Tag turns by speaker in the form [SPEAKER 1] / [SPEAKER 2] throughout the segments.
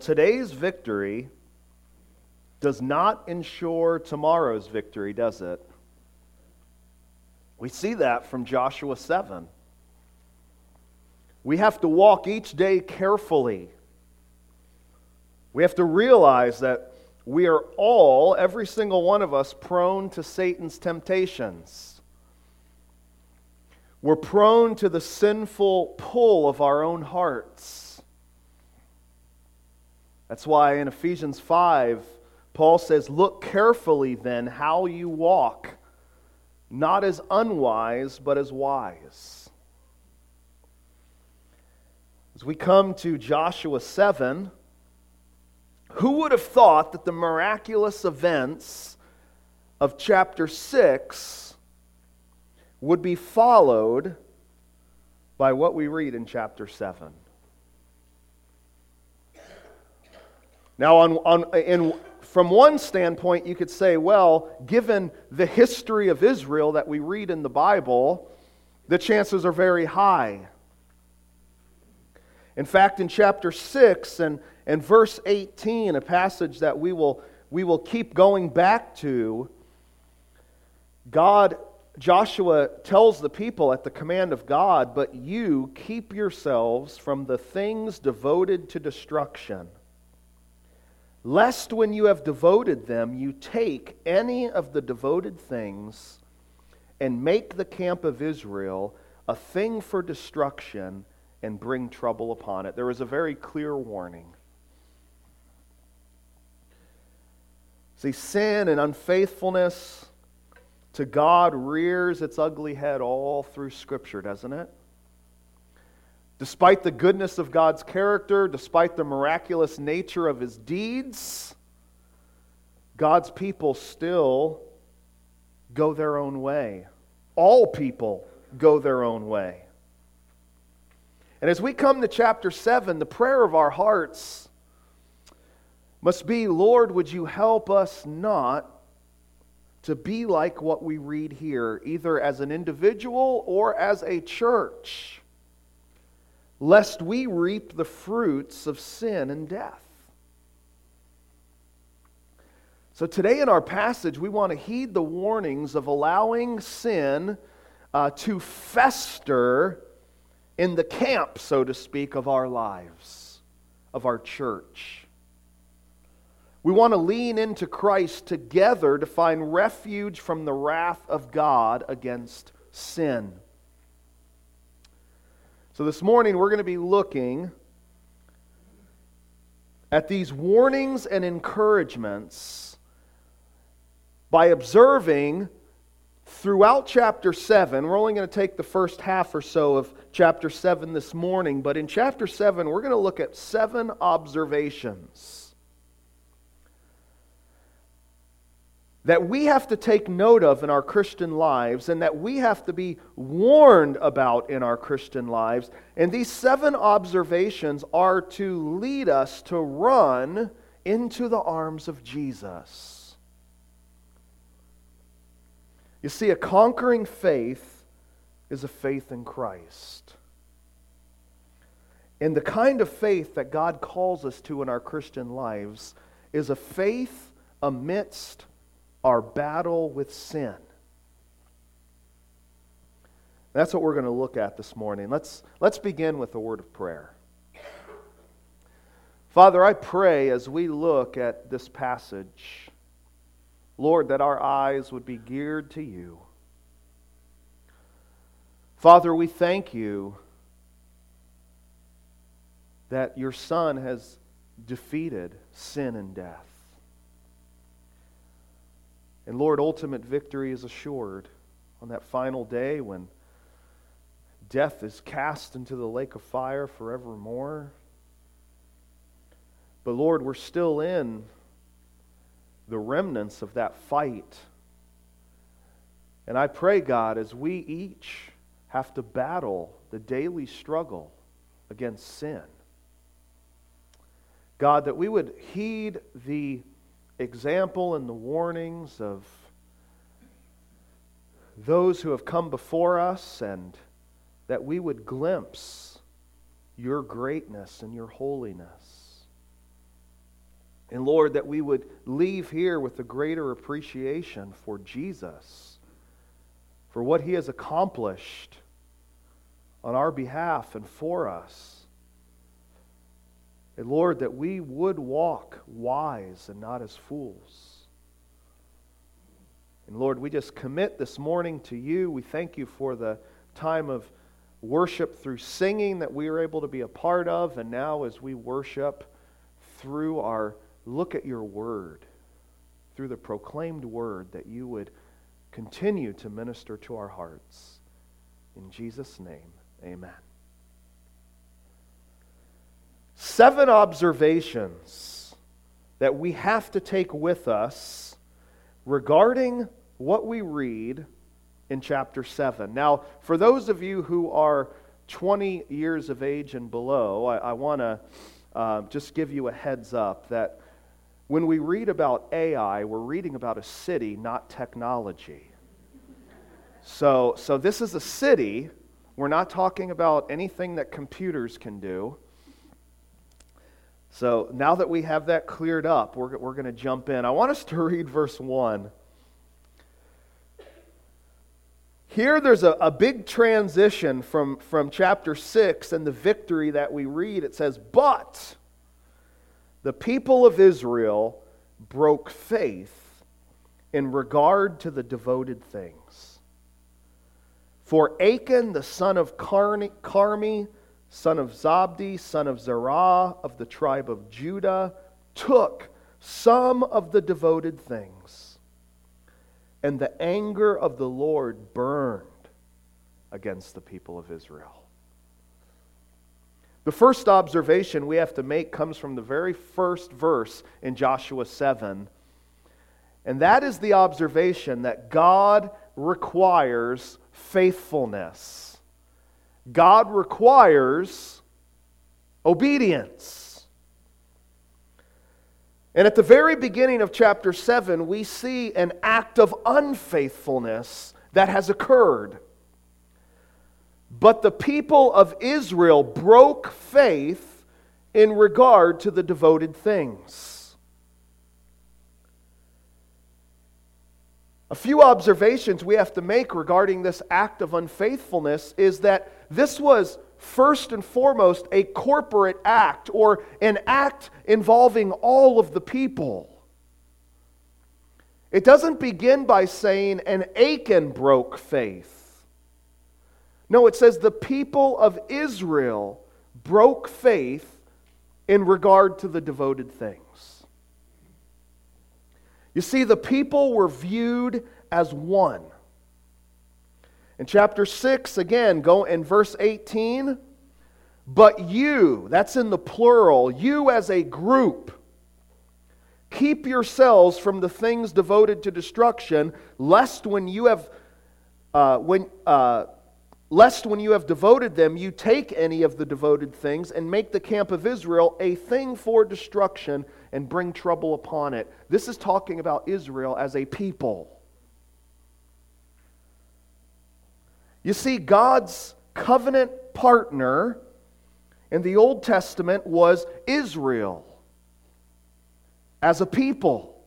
[SPEAKER 1] Today's victory does not ensure tomorrow's victory, does it? We see that from Joshua 7. We have to walk each day carefully. We have to realize that we are all, every single one of us, prone to Satan's temptations. We're prone to the sinful pull of our own hearts. That's why in Ephesians 5, Paul says, Look carefully then how you walk, not as unwise, but as wise. As we come to Joshua 7, who would have thought that the miraculous events of chapter 6 would be followed by what we read in chapter 7? Now, on, on, in, from one standpoint, you could say, well, given the history of Israel that we read in the Bible, the chances are very high. In fact, in chapter 6 and, and verse 18, a passage that we will, we will keep going back to, God, Joshua tells the people at the command of God, but you keep yourselves from the things devoted to destruction, lest when you have devoted them, you take any of the devoted things and make the camp of Israel a thing for destruction and bring trouble upon it. There is a very clear warning. See, sin and unfaithfulness to God rears its ugly head all through Scripture, doesn't it? Despite the goodness of God's character, despite the miraculous nature of his deeds, God's people still go their own way. All people go their own way. And as we come to chapter 7, the prayer of our hearts must be Lord, would you help us not to be like what we read here, either as an individual or as a church, lest we reap the fruits of sin and death. So, today in our passage, we want to heed the warnings of allowing sin uh, to fester in the camp, so to speak, of our lives, of our church. We want to lean into Christ together to find refuge from the wrath of God against sin. So, this morning we're going to be looking at these warnings and encouragements by observing throughout chapter 7, we're only going to take the first half or so of chapter 7 this morning, but in chapter 7, we're going to look at seven observations that we have to take note of in our Christian lives and that we have to be warned about in our Christian lives. And these seven observations are to lead us to run into the arms of Jesus. You see, a conquering faith is a faith in Christ. And the kind of faith that God calls us to in our Christian lives is a faith amidst our battle with sin. That's what we're going to look at this morning. Let's, let's begin with a word of prayer. Father, I pray as we look at this passage Lord, that our eyes would be geared to you. Father, we thank you that your Son has defeated sin and death. And Lord, ultimate victory is assured on that final day when death is cast into the lake of fire forevermore. But Lord, we're still in the remnants of that fight. And I pray, God, as we each have to battle the daily struggle against sin, God, that we would heed the example and the warnings of those who have come before us and that we would glimpse your greatness and your holiness. And Lord, that we would leave here with a greater appreciation for Jesus, for what he has accomplished on our behalf and for us. And Lord, that we would walk wise and not as fools. And Lord, we just commit this morning to you. We thank you for the time of worship through singing that we are able to be a part of. And now, as we worship through our look at your word, through the proclaimed word, that you would continue to minister to our hearts. In Jesus' name, amen. Seven observations that we have to take with us regarding what we read in chapter 7. Now, for those of you who are 20 years of age and below, I, I want to uh, just give you a heads up that when we read about AI, we're reading about a city, not technology. So, so this is a city. We're not talking about anything that computers can do. So now that we have that cleared up, we're, we're going to jump in. I want us to read verse 1. Here, there's a, a big transition from, from chapter 6 and the victory that we read. It says, But the people of Israel broke faith in regard to the devoted things. For Achan, the son of Carmi, son of Zabdi, son of Zerah, of the tribe of Judah, took some of the devoted things and the anger of the Lord burned against the people of Israel. The first observation we have to make comes from the very first verse in Joshua 7. And that is the observation that God requires faithfulness. God requires obedience. And at the very beginning of chapter 7, we see an act of unfaithfulness that has occurred. But the people of Israel broke faith in regard to the devoted things. A few observations we have to make regarding this act of unfaithfulness is that this was first and foremost a corporate act or an act involving all of the people. It doesn't begin by saying an Achan broke faith. No, it says the people of Israel broke faith in regard to the devoted things. You see, the people were viewed as one. In chapter 6, again, go in verse 18. But you, that's in the plural, you as a group, keep yourselves from the things devoted to destruction, lest when you have, uh, when, uh, lest when you have devoted them, you take any of the devoted things and make the camp of Israel a thing for destruction and bring trouble upon it. This is talking about Israel as a people. You see, God's covenant partner in the Old Testament was Israel as a people.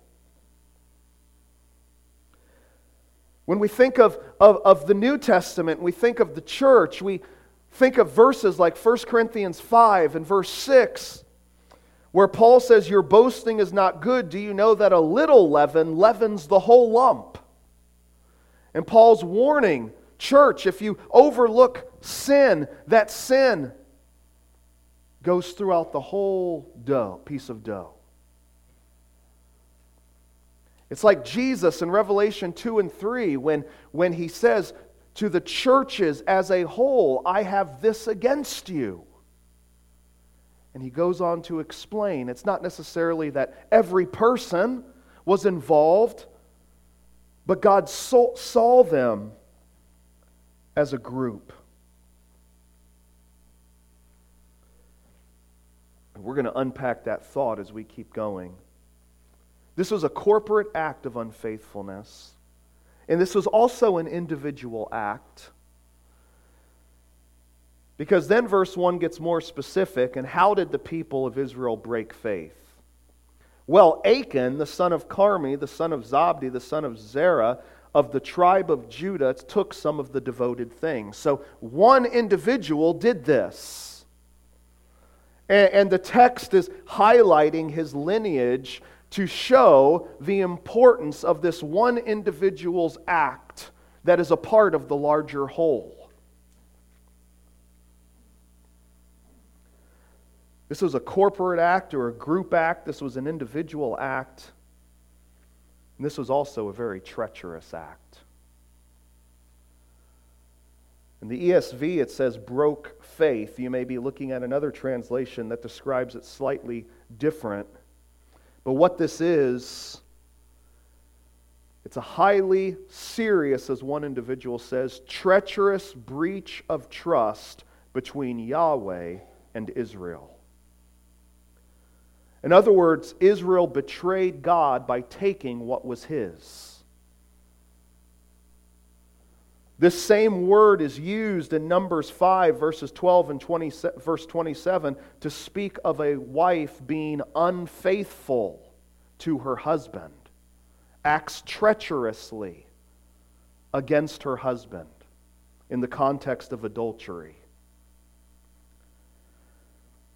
[SPEAKER 1] When we think of, of, of, the New Testament, we think of the church, we think of verses like 1 Corinthians 5 and verse 6, where Paul says, Your boasting is not good. Do you know that a little leaven leavens the whole lump? And Paul's warning Church, if you overlook sin, that sin goes throughout the whole dough, piece of dough. It's like Jesus in Revelation 2 and 3 when, when he says to the churches as a whole, I have this against you. And he goes on to explain it's not necessarily that every person was involved, but God saw, saw them as a group. We're going to unpack that thought as we keep going. This was a corporate act of unfaithfulness, and this was also an individual act. Because then verse 1 gets more specific, and how did the people of Israel break faith? Well, Achan, the son of Carmi, the son of Zabdi, the son of Zerah, of the tribe of Judah, took some of the devoted things. So one individual did this. And, the text is highlighting his lineage to show the importance of this one individual's act that is a part of the larger whole. This was a corporate act or a group act. This was an individual act. And this was also a very treacherous act. In the ESV, it says broke faith. You may be looking at another translation that describes it slightly different. But what this is, it's a highly serious, as one individual says, treacherous breach of trust between Yahweh and Israel. In other words, Israel betrayed God by taking what was his. This same word is used in Numbers 5, verses 12 and 20, verse 27, to speak of a wife being unfaithful to her husband, acts treacherously against her husband in the context of adultery.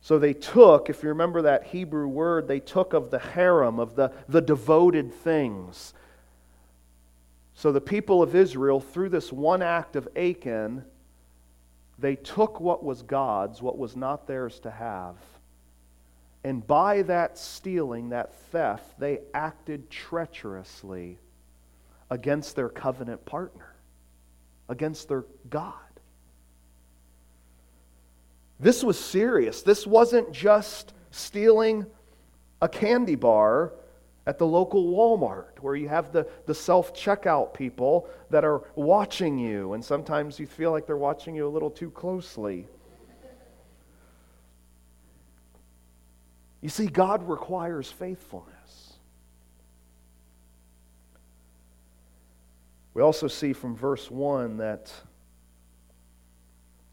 [SPEAKER 1] So they took, if you remember that Hebrew word, they took of the herem, of the, the devoted things. So the people of Israel, through this one act of Achan, they took what was God's, what was not theirs to have. And by that stealing, that theft, they acted treacherously against their covenant partner, against their God. This was serious. This wasn't just stealing a candy bar at the local Walmart where you have the, the self checkout people that are watching you, and sometimes you feel like they're watching you a little too closely. You see, God requires faithfulness. We also see from verse 1 that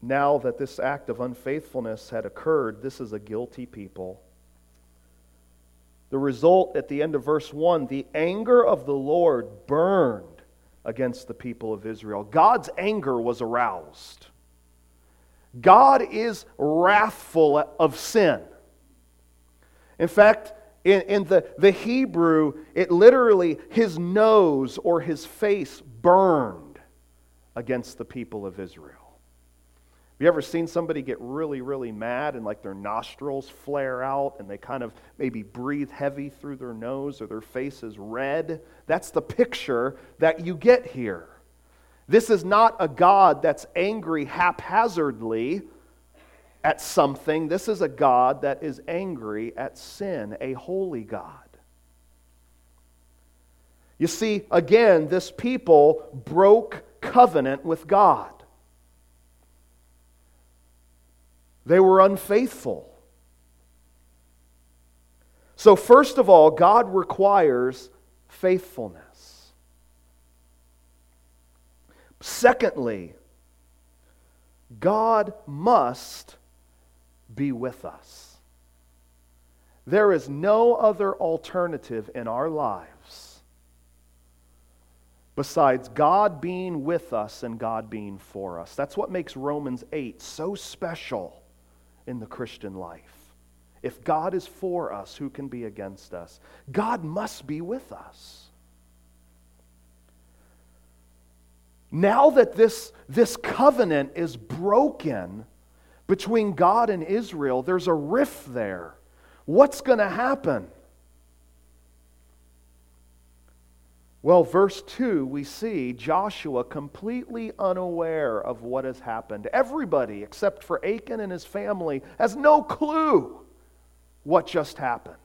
[SPEAKER 1] now that this act of unfaithfulness had occurred, this is a guilty people. The result at the end of verse 1 the anger of the Lord burned against the people of Israel. God's anger was aroused. God is wrathful of sin. In fact, in, in the, the Hebrew, it literally, his nose or his face burned against the people of Israel. You ever seen somebody get really, really mad and like their nostrils flare out and they kind of maybe breathe heavy through their nose or their face is red? That's the picture that you get here. This is not a God that's angry haphazardly at something. This is a God that is angry at sin, a holy God. You see, again, this people broke covenant with God. They were unfaithful. So, first of all, God requires faithfulness. Secondly, God must be with us. There is no other alternative in our lives besides God being with us and God being for us. That's what makes Romans 8 so special in the Christian life. If God is for us, who can be against us? God must be with us. Now that this, this covenant is broken between God and Israel, there's a rift there. What's going to happen? Well, verse 2, we see Joshua completely unaware of what has happened. Everybody, except for Achan and his family, has no clue what just happened.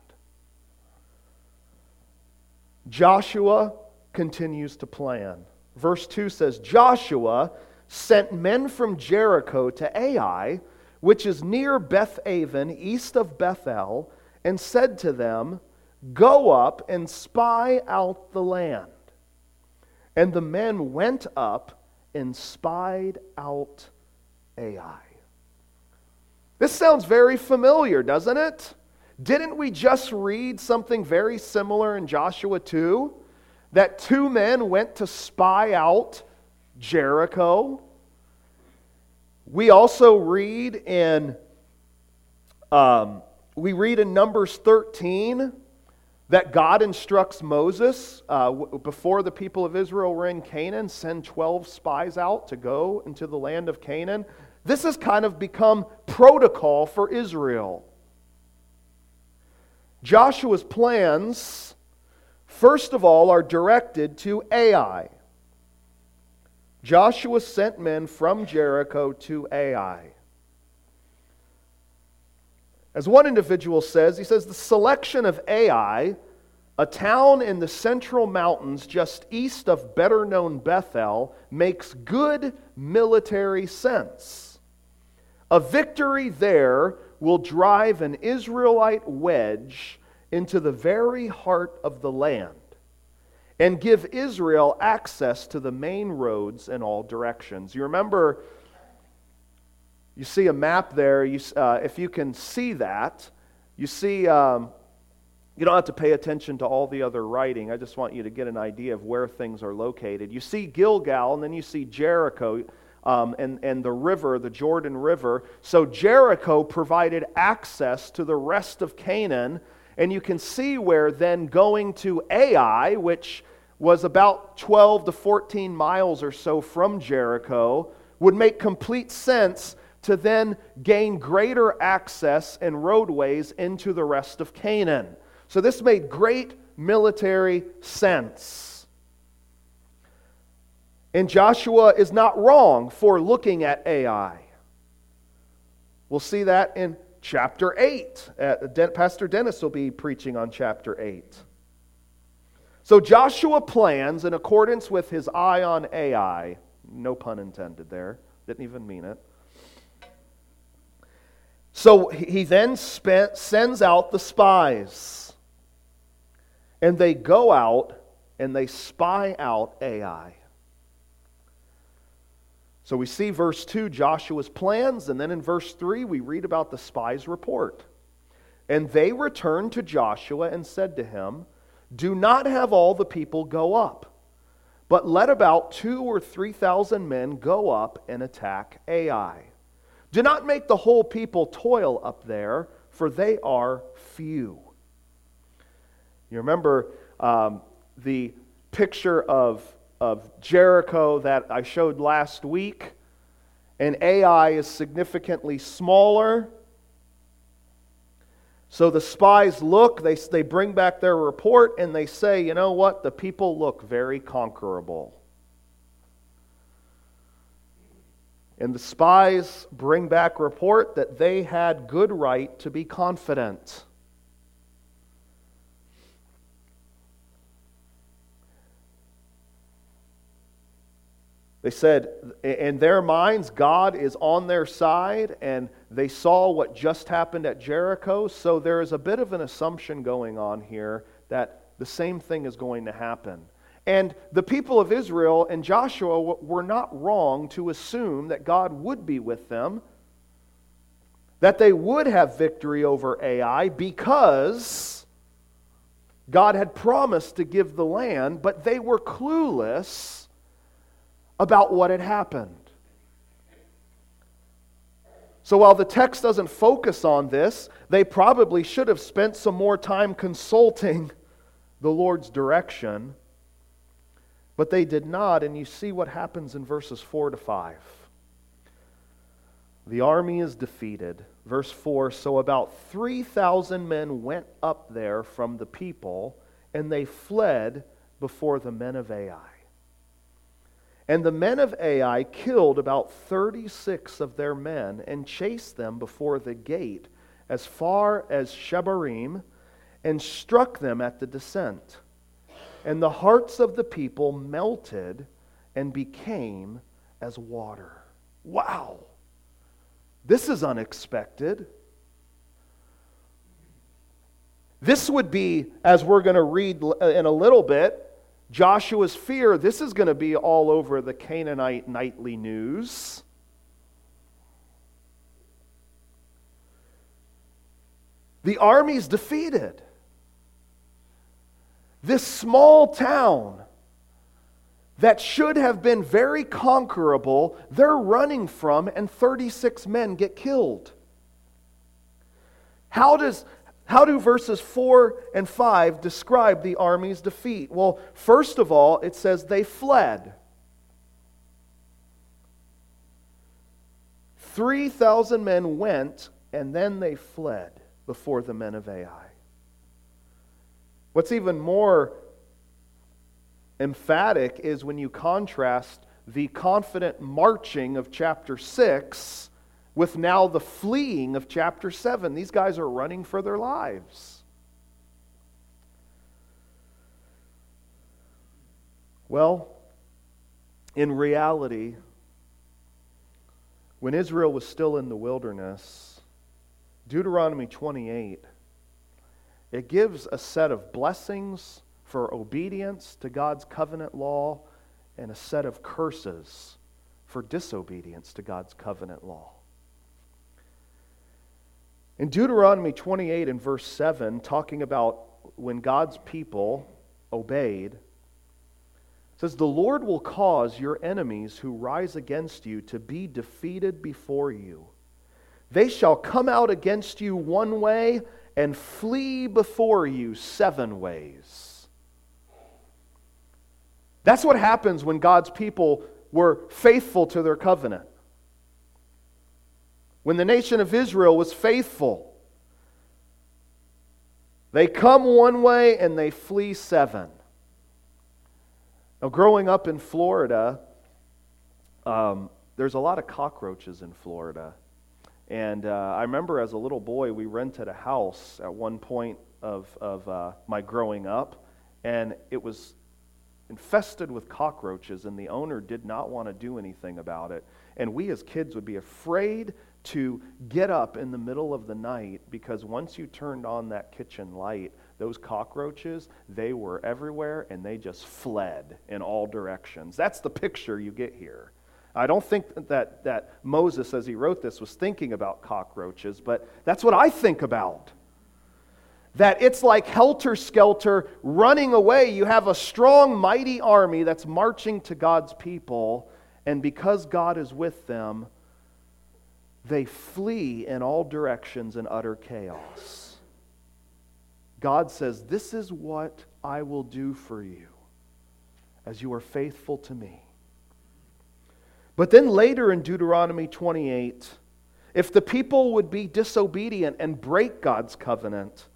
[SPEAKER 1] Joshua continues to plan. Verse 2 says Joshua sent men from Jericho to Ai, which is near Beth Aven, east of Bethel, and said to them, Go up and spy out the land. And the men went up and spied out Ai. This sounds very familiar, doesn't it? Didn't we just read something very similar in Joshua 2? That two men went to spy out Jericho. We also read in um, we read in Numbers 13 that God instructs Moses uh, w- before the people of Israel were in Canaan, send 12 spies out to go into the land of Canaan. This has kind of become protocol for Israel. Joshua's plans, first of all, are directed to Ai. Joshua sent men from Jericho to Ai. As one individual says, he says the selection of Ai, a town in the central mountains just east of better known Bethel, makes good military sense. A victory there will drive an Israelite wedge into the very heart of the land and give Israel access to the main roads in all directions. You remember you see a map there. You, uh, if you can see that, you see, um, you don't have to pay attention to all the other writing. I just want you to get an idea of where things are located. You see Gilgal, and then you see Jericho. Um, and, and the river, the Jordan River. So Jericho provided access to the rest of Canaan. And you can see where then going to Ai, which was about 12 to 14 miles or so from Jericho, would make complete sense to then gain greater access and roadways into the rest of Canaan. So this made great military sense. And Joshua is not wrong for looking at Ai. We'll see that in chapter 8. Uh, Pastor Dennis will be preaching on chapter 8. So Joshua plans in accordance with his eye on Ai. No pun intended there. Didn't even mean it. So he then spent, sends out the spies. And they go out and they spy out Ai. So we see verse 2, Joshua's plans, and then in verse 3, we read about the spies' report. And they returned to Joshua and said to him, Do not have all the people go up, but let about two or three thousand men go up and attack Ai. Do not make the whole people toil up there, for they are few. You remember um, the picture of, of Jericho that I showed last week? And Ai is significantly smaller. So the spies look, they, they bring back their report, and they say, you know what? The people look very conquerable. And the spies bring back report that they had good right to be confident. They said, in their minds, God is on their side, and they saw what just happened at Jericho. So there is a bit of an assumption going on here that the same thing is going to happen. And the people of Israel and Joshua were not wrong to assume that God would be with them, that they would have victory over Ai because God had promised to give the land, but they were clueless about what had happened. So while the text doesn't focus on this, they probably should have spent some more time consulting the Lord's direction but they did not, and you see what happens in verses 4 to 5. The army is defeated. Verse 4 So about 3,000 men went up there from the people, and they fled before the men of Ai. And the men of Ai killed about 36 of their men and chased them before the gate as far as Shebarim and struck them at the descent and the hearts of the people melted and became as water. Wow! This is unexpected. This would be, as we're going to read uh, in a little bit, Joshua's fear. This is going to be all over the Canaanite nightly news. The army's defeated. This small town that should have been very conquerable, they're running from, and 36 men get killed. How, does, how do verses 4 and 5 describe the army's defeat? Well, first of all, it says they fled. 3,000 men went, and then they fled before the men of Ai. What's even more emphatic is when you contrast the confident marching of chapter 6 with now the fleeing of chapter 7. These guys are running for their lives. Well, in reality, when Israel was still in the wilderness, Deuteronomy 28, it gives a set of blessings for obedience to God's covenant law and a set of curses for disobedience to God's covenant law. In Deuteronomy 28 and verse 7, talking about when God's people obeyed, says, The Lord will cause your enemies who rise against you to be defeated before you. They shall come out against you one way and flee before you seven ways. That's what happens when God's people were faithful to their covenant. When the nation of Israel was faithful, they come one way and they flee seven. Now, growing up in Florida, um, there's a lot of cockroaches in Florida. And uh, I remember as a little boy, we rented a house at one point of, of uh, my growing up, and it was infested with cockroaches, and the owner did not want to do anything about it. And we as kids would be afraid to get up in the middle of the night because once you turned on that kitchen light, those cockroaches, they were everywhere and they just fled in all directions. That's the picture you get here. I don't think that, that Moses, as he wrote this, was thinking about cockroaches, but that's what I think about. That it's like helter skelter running away. You have a strong, mighty army that's marching to God's people, and because God is with them, they flee in all directions in utter chaos. God says, This is what I will do for you as you are faithful to me. But then later in Deuteronomy 28, if the people would be disobedient and break God's covenant,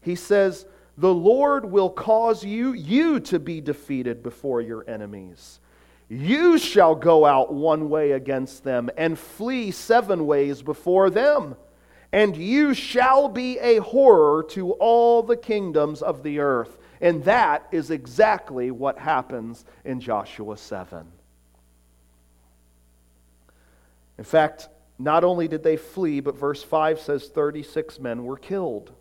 [SPEAKER 1] he says, The Lord will cause you, you to be defeated before your enemies you shall go out one way against them and flee seven ways before them. And you shall be a horror to all the kingdoms of the earth. And that is exactly what happens in Joshua 7. In fact, not only did they flee, but verse 5 says 36 men were killed.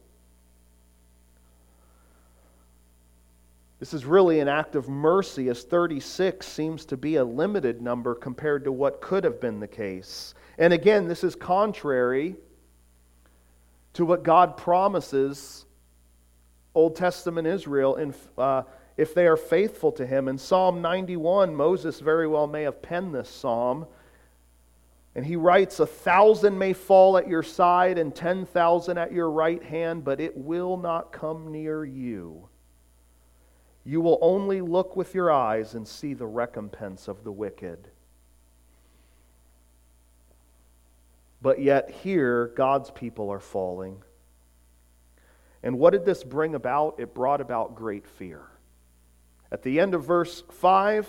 [SPEAKER 1] This is really an act of mercy, as 36 seems to be a limited number compared to what could have been the case. And again, this is contrary to what God promises Old Testament Israel in, uh, if they are faithful to Him. In Psalm 91, Moses very well may have penned this psalm. And he writes, A thousand may fall at your side and ten thousand at your right hand, but it will not come near you. You will only look with your eyes and see the recompense of the wicked. But yet, here, God's people are falling. And what did this bring about? It brought about great fear. At the end of verse 5,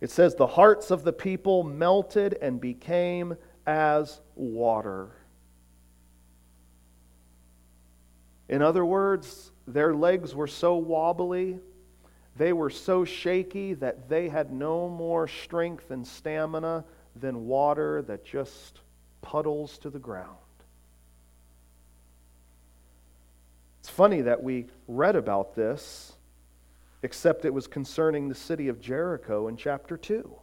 [SPEAKER 1] it says, The hearts of the people melted and became as water. In other words, their legs were so wobbly, they were so shaky that they had no more strength and stamina than water that just puddles to the ground. It's funny that we read about this, except it was concerning the city of Jericho in chapter 2.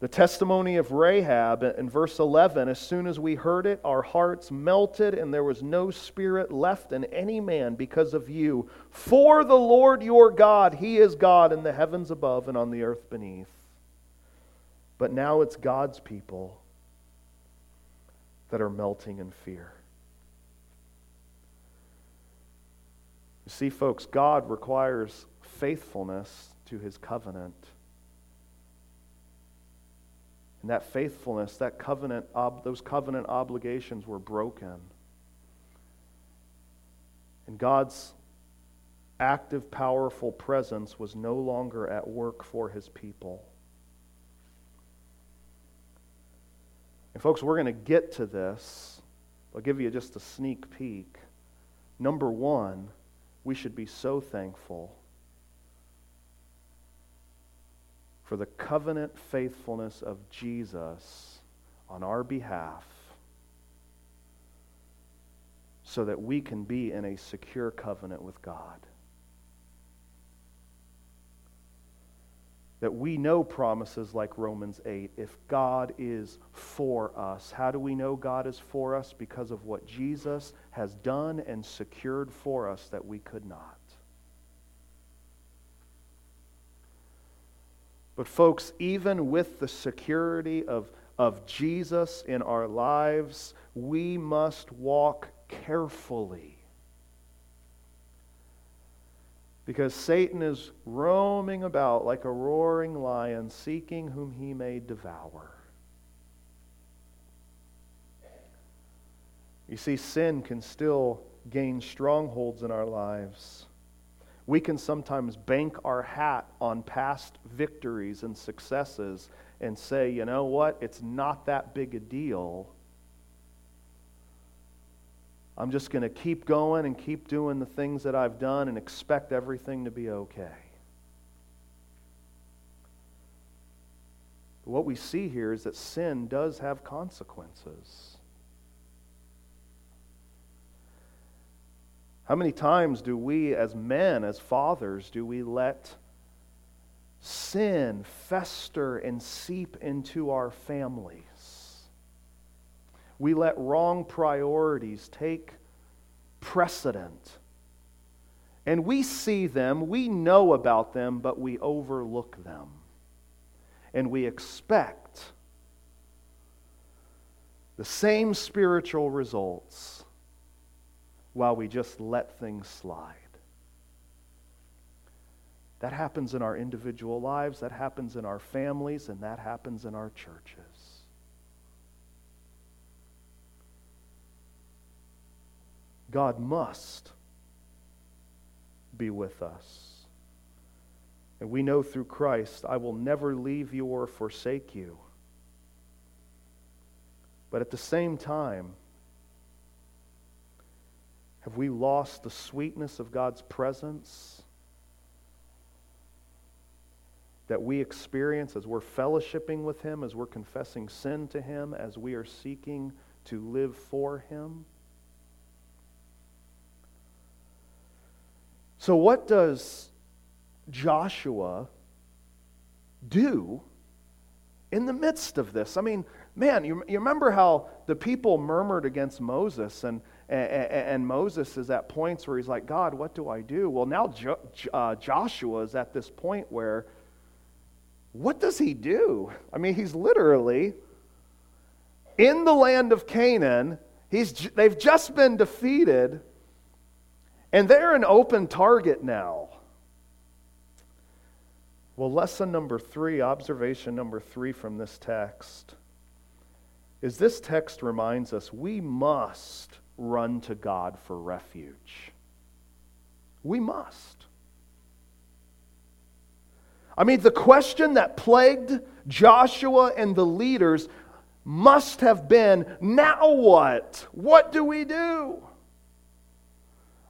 [SPEAKER 1] The testimony of Rahab in verse 11 as soon as we heard it, our hearts melted, and there was no spirit left in any man because of you. For the Lord your God, He is God in the heavens above and on the earth beneath. But now it's God's people that are melting in fear. You see, folks, God requires faithfulness to His covenant. And that faithfulness, that covenant, ob- those covenant obligations were broken. And God's active, powerful presence was no longer at work for his people. And, folks, we're going to get to this. I'll give you just a sneak peek. Number one, we should be so thankful for the covenant faithfulness of Jesus on our behalf so that we can be in a secure covenant with God. That we know promises like Romans 8. If God is for us, how do we know God is for us? Because of what Jesus has done and secured for us that we could not. But, folks, even with the security of, of Jesus in our lives, we must walk carefully. Because Satan is roaming about like a roaring lion, seeking whom he may devour. You see, sin can still gain strongholds in our lives we can sometimes bank our hat on past victories and successes and say, you know what, it's not that big a deal. I'm just going to keep going and keep doing the things that I've done and expect everything to be okay. what we see here is that sin does have consequences. How many times do we, as men, as fathers, do we let sin fester and seep into our families? We let wrong priorities take precedent. And we see them, we know about them, but we overlook them. And we expect the same spiritual results while we just let things slide. That happens in our individual lives, that happens in our families, and that happens in our churches. God must be with us. And we know through Christ, I will never leave you or forsake you. But at the same time, have we lost the sweetness of God's presence that we experience as we're fellowshipping with Him, as we're confessing sin to Him, as we are seeking to live for Him? So, what does Joshua do in the midst of this? I mean, man, you, you remember how the people murmured against Moses and, and, Moses is at points where he's like, God, what do I do? Well, now jo- uh, Joshua is at this point where, what does he do? I mean, he's literally in the land of Canaan. He's, they've just been defeated, and they're an open target now. Well, lesson number three, observation number three from this text is this text reminds us we must run to God for refuge. We must. I mean, the question that plagued Joshua and the leaders must have been now what? What do we do?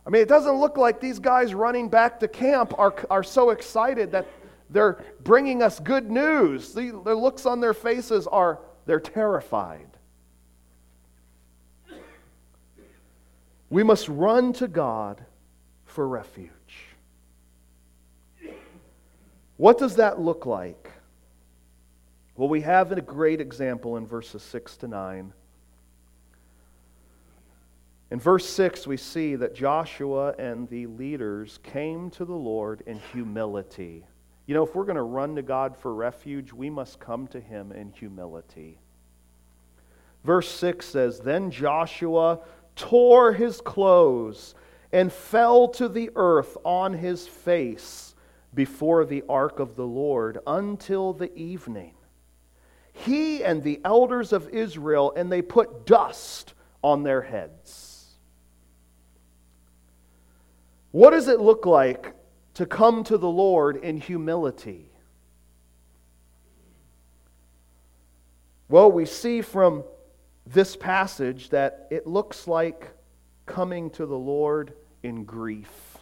[SPEAKER 1] I mean, it doesn't look like these guys running back to camp are, are so excited that they're bringing us good news. The, the looks on their faces are, they're terrified. We must run to God for refuge. What does that look like? Well, we have a great example in verses 6 to 9. In verse 6, we see that Joshua and the leaders came to the Lord in humility. You know, if we're going to run to God for refuge, we must come to Him in humility. Verse 6 says Then Joshua tore his clothes and fell to the earth on his face before the ark of the Lord until the evening. He and the elders of Israel, and they put dust on their heads. What does it look like to come to the Lord in humility? Well, we see from this passage that it looks like coming to the Lord in grief.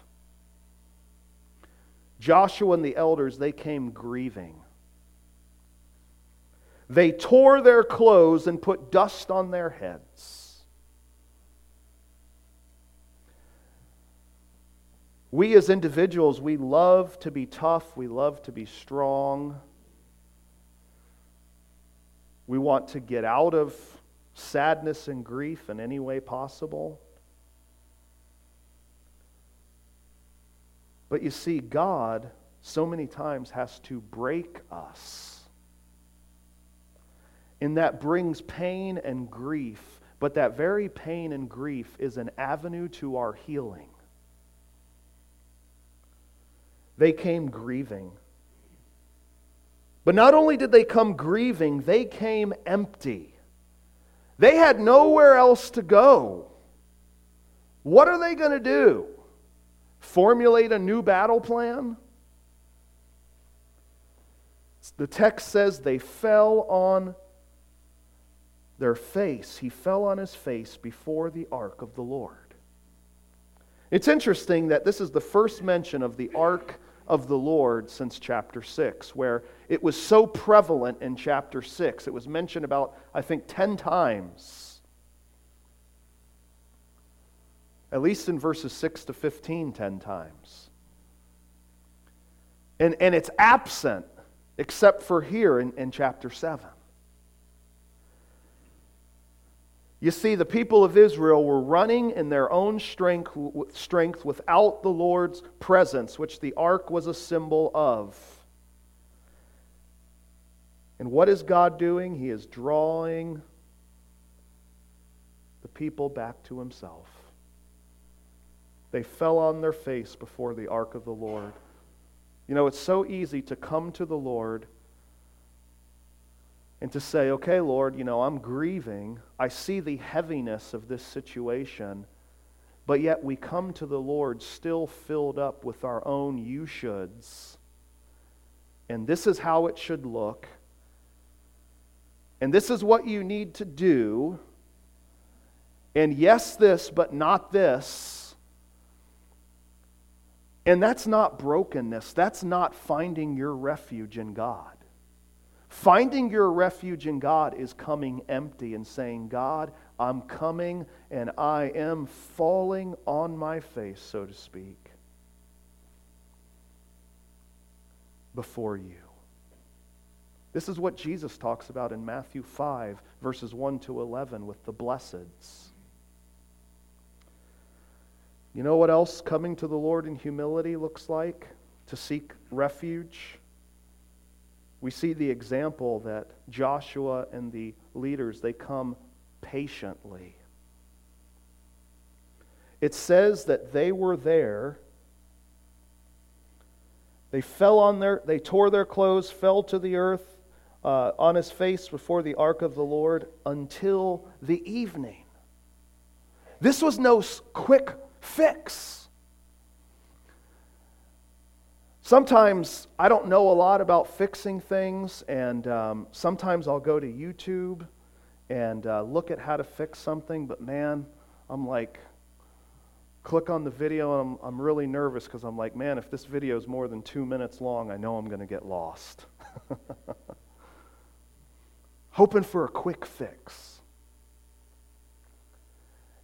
[SPEAKER 1] Joshua and the elders, they came grieving. They tore their clothes and put dust on their heads. We as individuals, we love to be tough, we love to be strong. We want to get out of sadness and grief in any way possible. But you see, God so many times has to break us. And that brings pain and grief, but that very pain and grief is an avenue to our healing. They came grieving. But not only did they come grieving, they came empty. They had nowhere else to go. What are they going to do? Formulate a new battle plan? The text says they fell on their face. He fell on his face before the ark of the Lord. It's interesting that this is the first mention of the ark of the Lord since chapter 6, where it was so prevalent in chapter 6. It was mentioned about, I think, 10 times. At least in verses 6 to 15, 10 times. And, and it's absent except for here in, in chapter 7. You see, the people of Israel were running in their own strength, strength without the Lord's presence, which the ark was a symbol of. And what is God doing? He is drawing the people back to Himself. They fell on their face before the ark of the Lord. You know, it's so easy to come to the Lord and to say, okay, Lord, you know, I'm grieving. I see the heaviness of this situation, but yet we come to the Lord still filled up with our own you shoulds. And this is how it should look. And this is what you need to do. And yes, this, but not this. And that's not brokenness. That's not finding your refuge in God. Finding your refuge in God is coming empty and saying, God, I'm coming and I am falling on my face, so to speak, before you. This is what Jesus talks about in Matthew 5, verses 1 to 11, with the blesseds. You know what else coming to the Lord in humility looks like? To seek refuge? We see the example that Joshua and the leaders, they come patiently. It says that they were there. They fell on their, they tore their clothes, fell to the earth uh, on his face before the ark of the Lord until the evening. This was no quick fix. Sometimes I don't know a lot about fixing things, and um, sometimes I'll go to YouTube and uh, look at how to fix something, but man, I'm like, click on the video, and I'm, I'm really nervous because I'm like, man, if this video is more than two minutes long, I know I'm going to get lost. Hoping for a quick fix.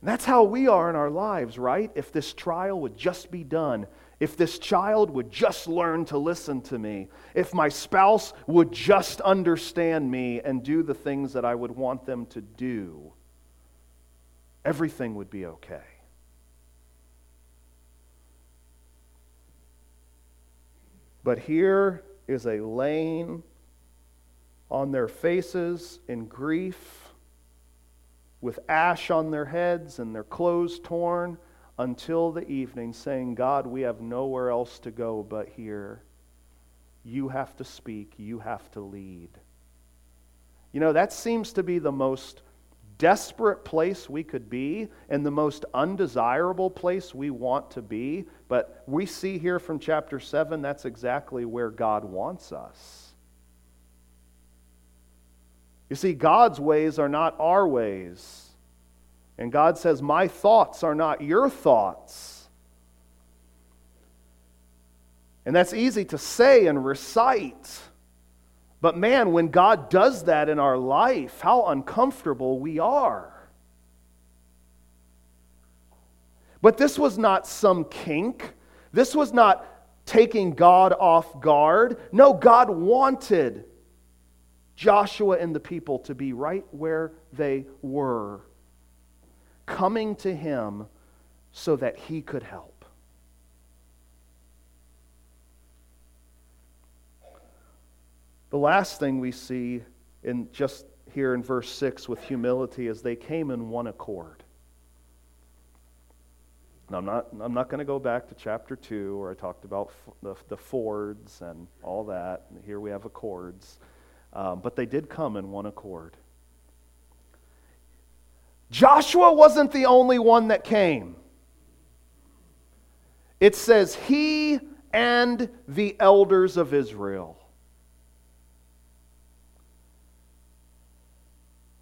[SPEAKER 1] And that's how we are in our lives, right? If this trial would just be done If this child would just learn to listen to me, if my spouse would just understand me and do the things that I would want them to do, everything would be okay. But here is a lane on their faces in grief, with ash on their heads and their clothes torn until the evening, saying, God, we have nowhere else to go but here. You have to speak, you have to lead. You know, that seems to be the most desperate place we could be and the most undesirable place we want to be. But we see here from chapter 7 that's exactly where God wants us. You see, God's ways are not our ways. And God says, My thoughts are not your thoughts. And that's easy to say and recite. But man, when God does that in our life, how uncomfortable we are. But this was not some kink. This was not taking God off guard. No, God wanted Joshua and the people to be right where they were, coming to him so that he could help. The last thing we see in just here in verse 6 with humility is they came in one accord. Now, I'm not, I'm not going to go back to chapter 2 where I talked about the, the Fords and all that. And here we have accords. Um, but they did come in one accord. Joshua wasn't the only one that came. It says, He and the elders of Israel.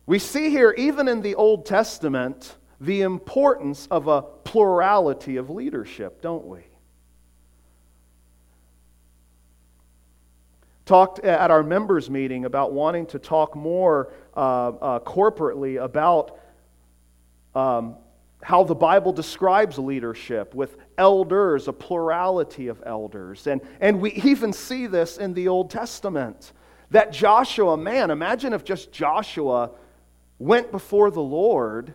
[SPEAKER 1] We see here, even in the Old Testament, the importance of a plurality of leadership, don't we? talked at our members meeting about wanting to talk more uh, uh, corporately about um, how the Bible describes leadership with elders, a plurality of elders. And, and we even see this in the Old Testament. That Joshua, man, imagine if just Joshua went before the Lord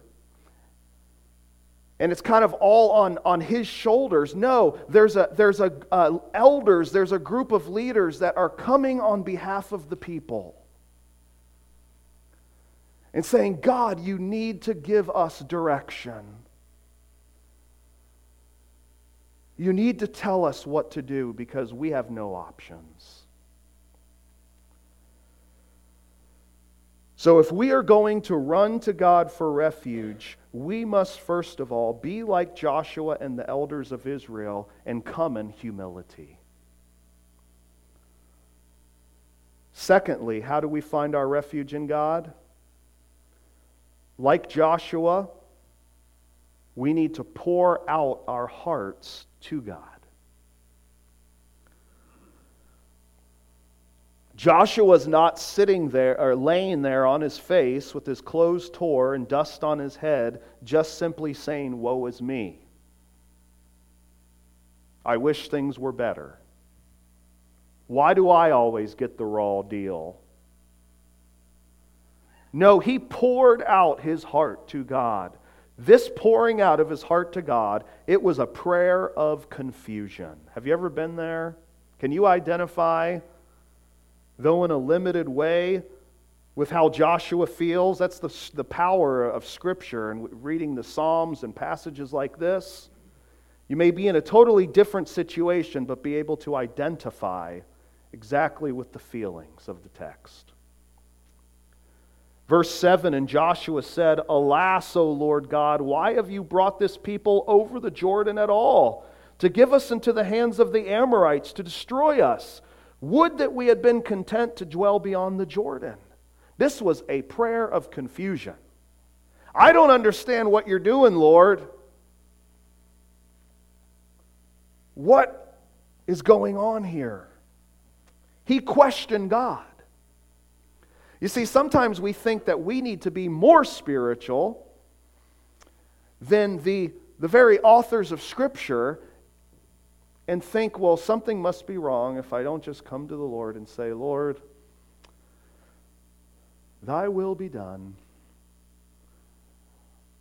[SPEAKER 1] and it's kind of all on, on his shoulders. No, there's a there's a uh, elders, there's a group of leaders that are coming on behalf of the people and saying, God, you need to give us direction. You need to tell us what to do because we have no options. So, if we are going to run to God for refuge, we must first of all be like Joshua and the elders of Israel and come in humility. Secondly, how do we find our refuge in God? Like Joshua, we need to pour out our hearts to God. Joshua's not sitting there or laying there on his face with his clothes tore and dust on his head, just simply saying, Woe is me. I wish things were better. Why do I always get the raw deal? No, he poured out his heart to God. This pouring out of his heart to God, it was a prayer of confusion. Have you ever been there? Can you identify though in a limited way, with how Joshua feels. That's the, the power of Scripture and reading the Psalms and passages like this. You may be in a totally different situation, but be able to identify exactly with the feelings of the text. Verse 7 And Joshua said, Alas, O Lord God, why have you brought this people over the Jordan at all? To give us into the hands of the Amorites to destroy us. Would that we had been content to dwell beyond the Jordan. This was a prayer of confusion. I don't understand what you're doing, Lord. What is going on here? He questioned God. You see, sometimes we think that we need to be more spiritual than the, the very authors of Scripture and think, well, something must be wrong if I don't just come to the Lord and say, Lord, thy will be done.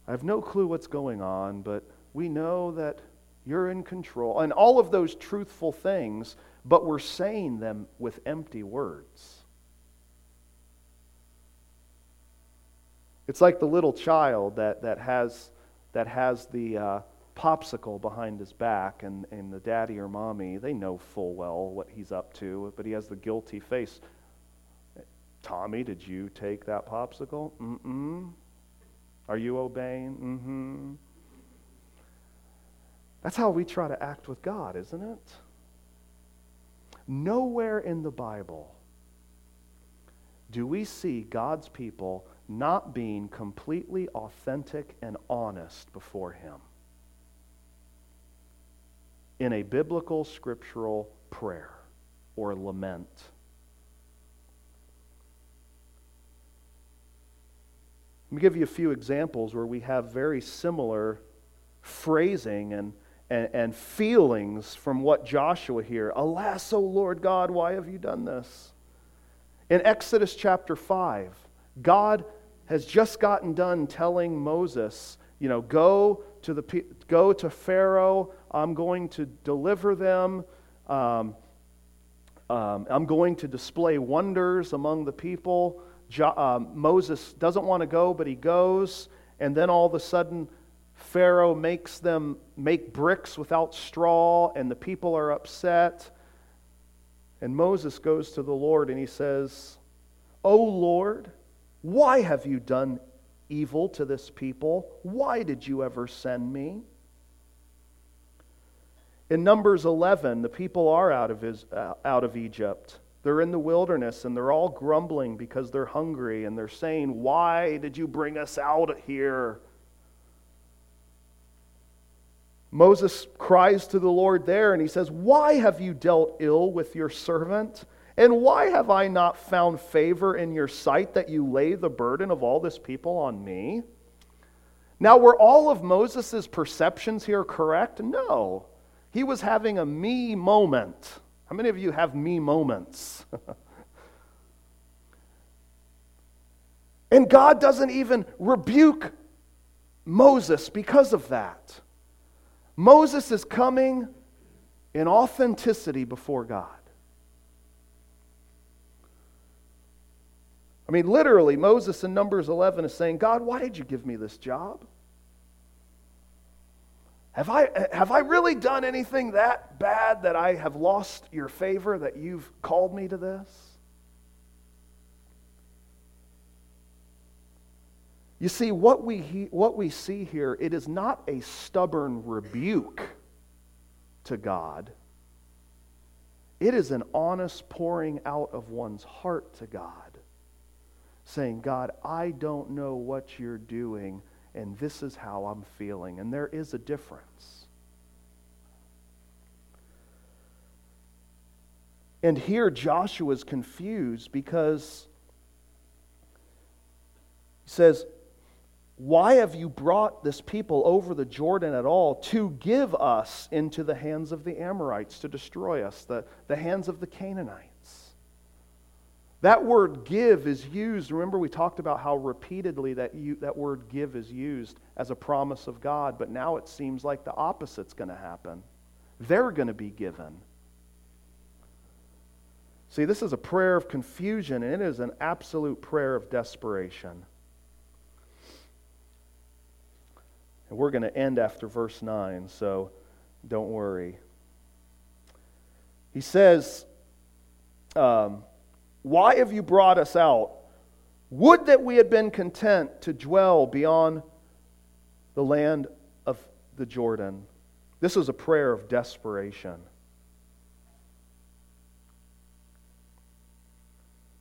[SPEAKER 1] I have no clue what's going on, but we know that you're in control. And all of those truthful things, but we're saying them with empty words. It's like the little child that, that has, that has the uh, popsicle behind his back, and, and the daddy or mommy, they know full well what he's up to, but he has the guilty face. Tommy, did you take that popsicle? Mm-mm. Are you obeying? Mm-hmm. That's how we try to act with God, isn't it? Nowhere in the Bible do we see God's people not being completely authentic and honest before Him in a biblical scriptural prayer or lament. Let me give you a few examples where we have very similar phrasing and, and, and, feelings from what Joshua here. Alas, O Lord God, why have you done this? In Exodus chapter 5, God has just gotten done telling Moses, you know, go to, the, go to Pharaoh, I'm going to deliver them. Um, um, I'm going to display wonders among the people. Jo- um, Moses doesn't want to go, but he goes. And then all of a sudden, Pharaoh makes them make bricks without straw, and the people are upset. And Moses goes to the Lord and he says, O Lord, why have you done evil to this people? Why did you ever send me? In Numbers 11, the people are out of, his, uh, out of Egypt. They're in the wilderness and they're all grumbling because they're hungry and they're saying, Why did you bring us out here? Moses cries to the Lord there and he says, Why have you dealt ill with your servant? And why have I not found favor in your sight that you lay the burden of all this people on me? Now, were all of Moses' perceptions here correct? No. He was having a me moment. How many of you have me moments? and God doesn't even rebuke Moses because of that. Moses is coming in authenticity before God. I mean, literally, Moses in Numbers 11 is saying, God, why did you give me this job? Have I, have I really done anything that bad that I have lost your favor, that you've called me to this? You see, what we, what we see here, it is not a stubborn rebuke to God. It is an honest pouring out of one's heart to God, saying, God, I don't know what you're doing and this is how I'm feeling. And there is a difference. And here Joshua is confused because he says, Why have you brought this people over the Jordan at all to give us into the hands of the Amorites to destroy us, the, the hands of the Canaanites? That word give is used. Remember, we talked about how repeatedly that, you, that word give is used as a promise of God, but now it seems like the opposite's going to happen. They're going to be given. See, this is a prayer of confusion, and it is an absolute prayer of desperation. And we're going to end after verse 9, so don't worry. He says, um, why have you brought us out? Would that we had been content to dwell beyond the land of the Jordan. This is a prayer of desperation.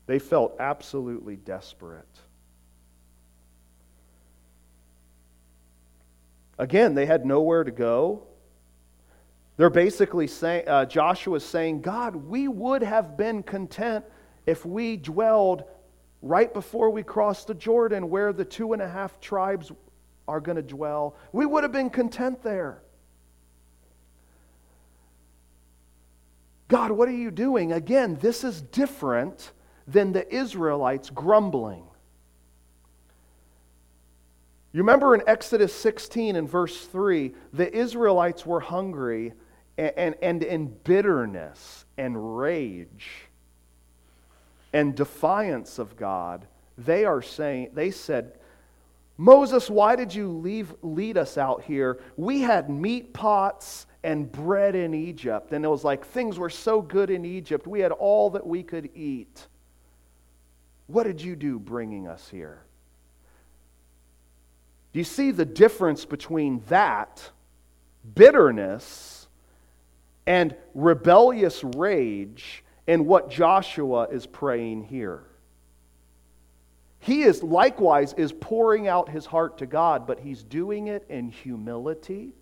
[SPEAKER 1] They felt absolutely desperate. Again, they had nowhere to go. They're basically saying, uh, Joshua is saying, God, we would have been content if we dwelled right before we crossed the Jordan where the two and a half tribes are going to dwell, we would have been content there. God, what are you doing? Again, this is different than the Israelites grumbling. You remember in Exodus 16 and verse 3, the Israelites were hungry and, and, and in bitterness and rage and defiance of God. They are saying, they said, Moses, why did you leave, lead us out here? We had meat pots and bread in Egypt. And it was like things were so good in Egypt. We had all that we could eat. What did you do bringing us here? Do you see the difference between that, bitterness, and rebellious rage, and what Joshua is praying here? He is likewise is pouring out his heart to God, but he's doing it in humility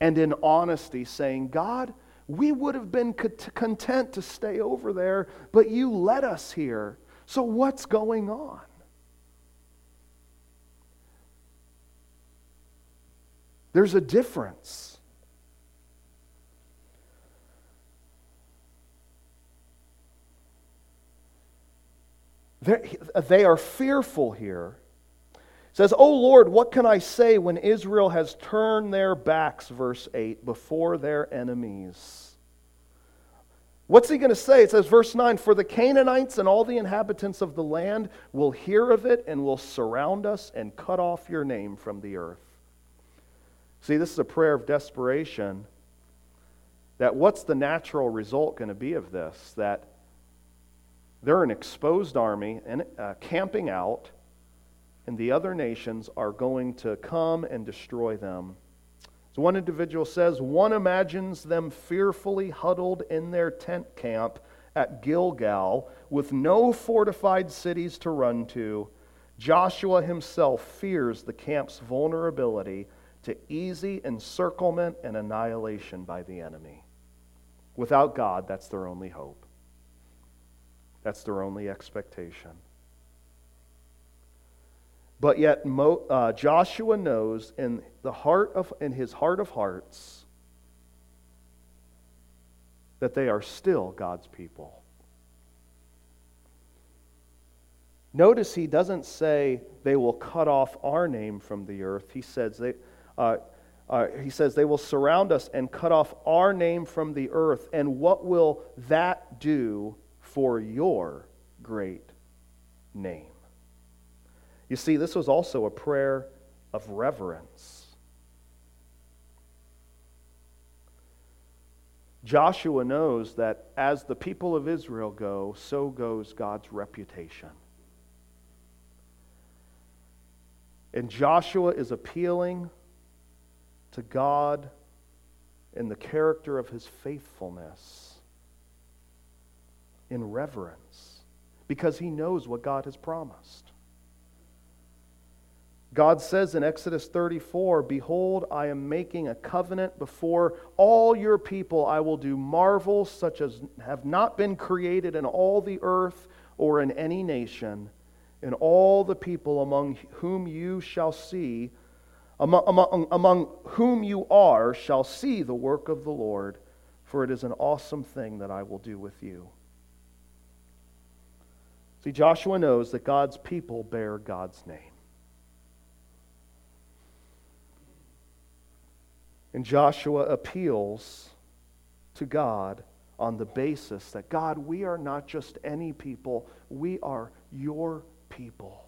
[SPEAKER 1] and in honesty, saying, God, we would have been content to stay over there, but you led us here. So what's going on? There's a difference. They're, they are fearful here. It says, Oh Lord, what can I say when Israel has turned their backs, verse 8, before their enemies? What's he going to say? It says, verse 9, For the Canaanites and all the inhabitants of the land will hear of it and will surround us and cut off your name from the earth. See, this is a prayer of desperation. That what's the natural result going to be of this? That they're an exposed army and uh, camping out, and the other nations are going to come and destroy them. So one individual says, one imagines them fearfully huddled in their tent camp at Gilgal with no fortified cities to run to. Joshua himself fears the camp's vulnerability to easy encirclement and annihilation by the enemy. Without God, that's their only hope. That's their only expectation. But yet, Mo, uh, Joshua knows in the heart of, in his heart of hearts, that they are still God's people. Notice he doesn't say they will cut off our name from the earth. He says they, uh, uh, he says, They will surround us and cut off our name from the earth. And what will that do for your great name? You see, this was also a prayer of reverence. Joshua knows that as the people of Israel go, so goes God's reputation. And Joshua is appealing to God in the character of his faithfulness in reverence because he knows what God has promised. God says in Exodus 34 Behold, I am making a covenant before all your people. I will do marvels such as have not been created in all the earth or in any nation, and all the people among whom you shall see among, among, among whom you are shall see the work of the Lord, for it is an awesome thing that I will do with you. See, Joshua knows that God's people bear God's name. And Joshua appeals to God on the basis that God, we are not just any people, we are your people.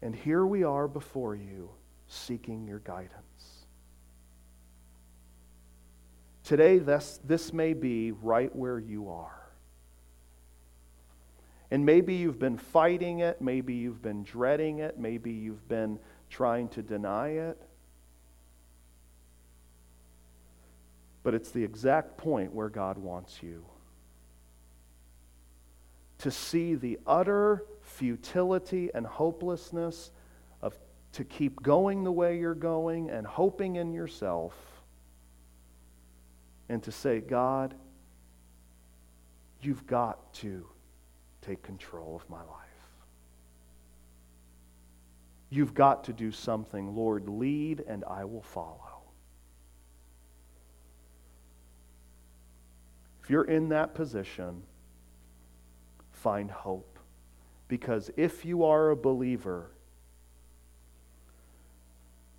[SPEAKER 1] And here we are before you seeking your guidance. Today, this, this may be right where you are. And maybe you've been fighting it, maybe you've been dreading it, maybe you've been trying to deny it. But it's the exact point where God wants you to see the utter futility and hopelessness of to keep going the way you're going and hoping in yourself and to say, God, you've got to take control of my life. You've got to do something. Lord, lead and I will follow. If you're in that position, find hope. Because if you are a believer,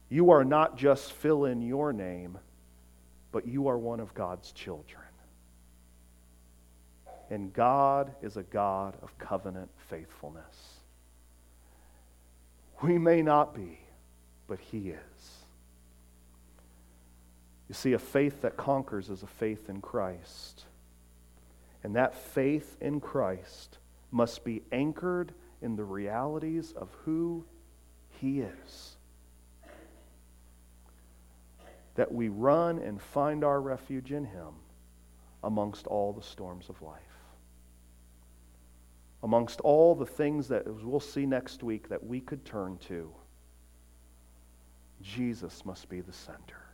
[SPEAKER 1] you are not just fill in your name, but you are one of God's children. And God is a God of covenant faithfulness. We may not be, but He is. You see, a faith that conquers is a faith in Christ. And that faith in Christ must be anchored in the realities of who He is. That we run and find our refuge in Him amongst all the storms of life. Amongst all the things that we'll see next week that we could turn to, Jesus must be the center.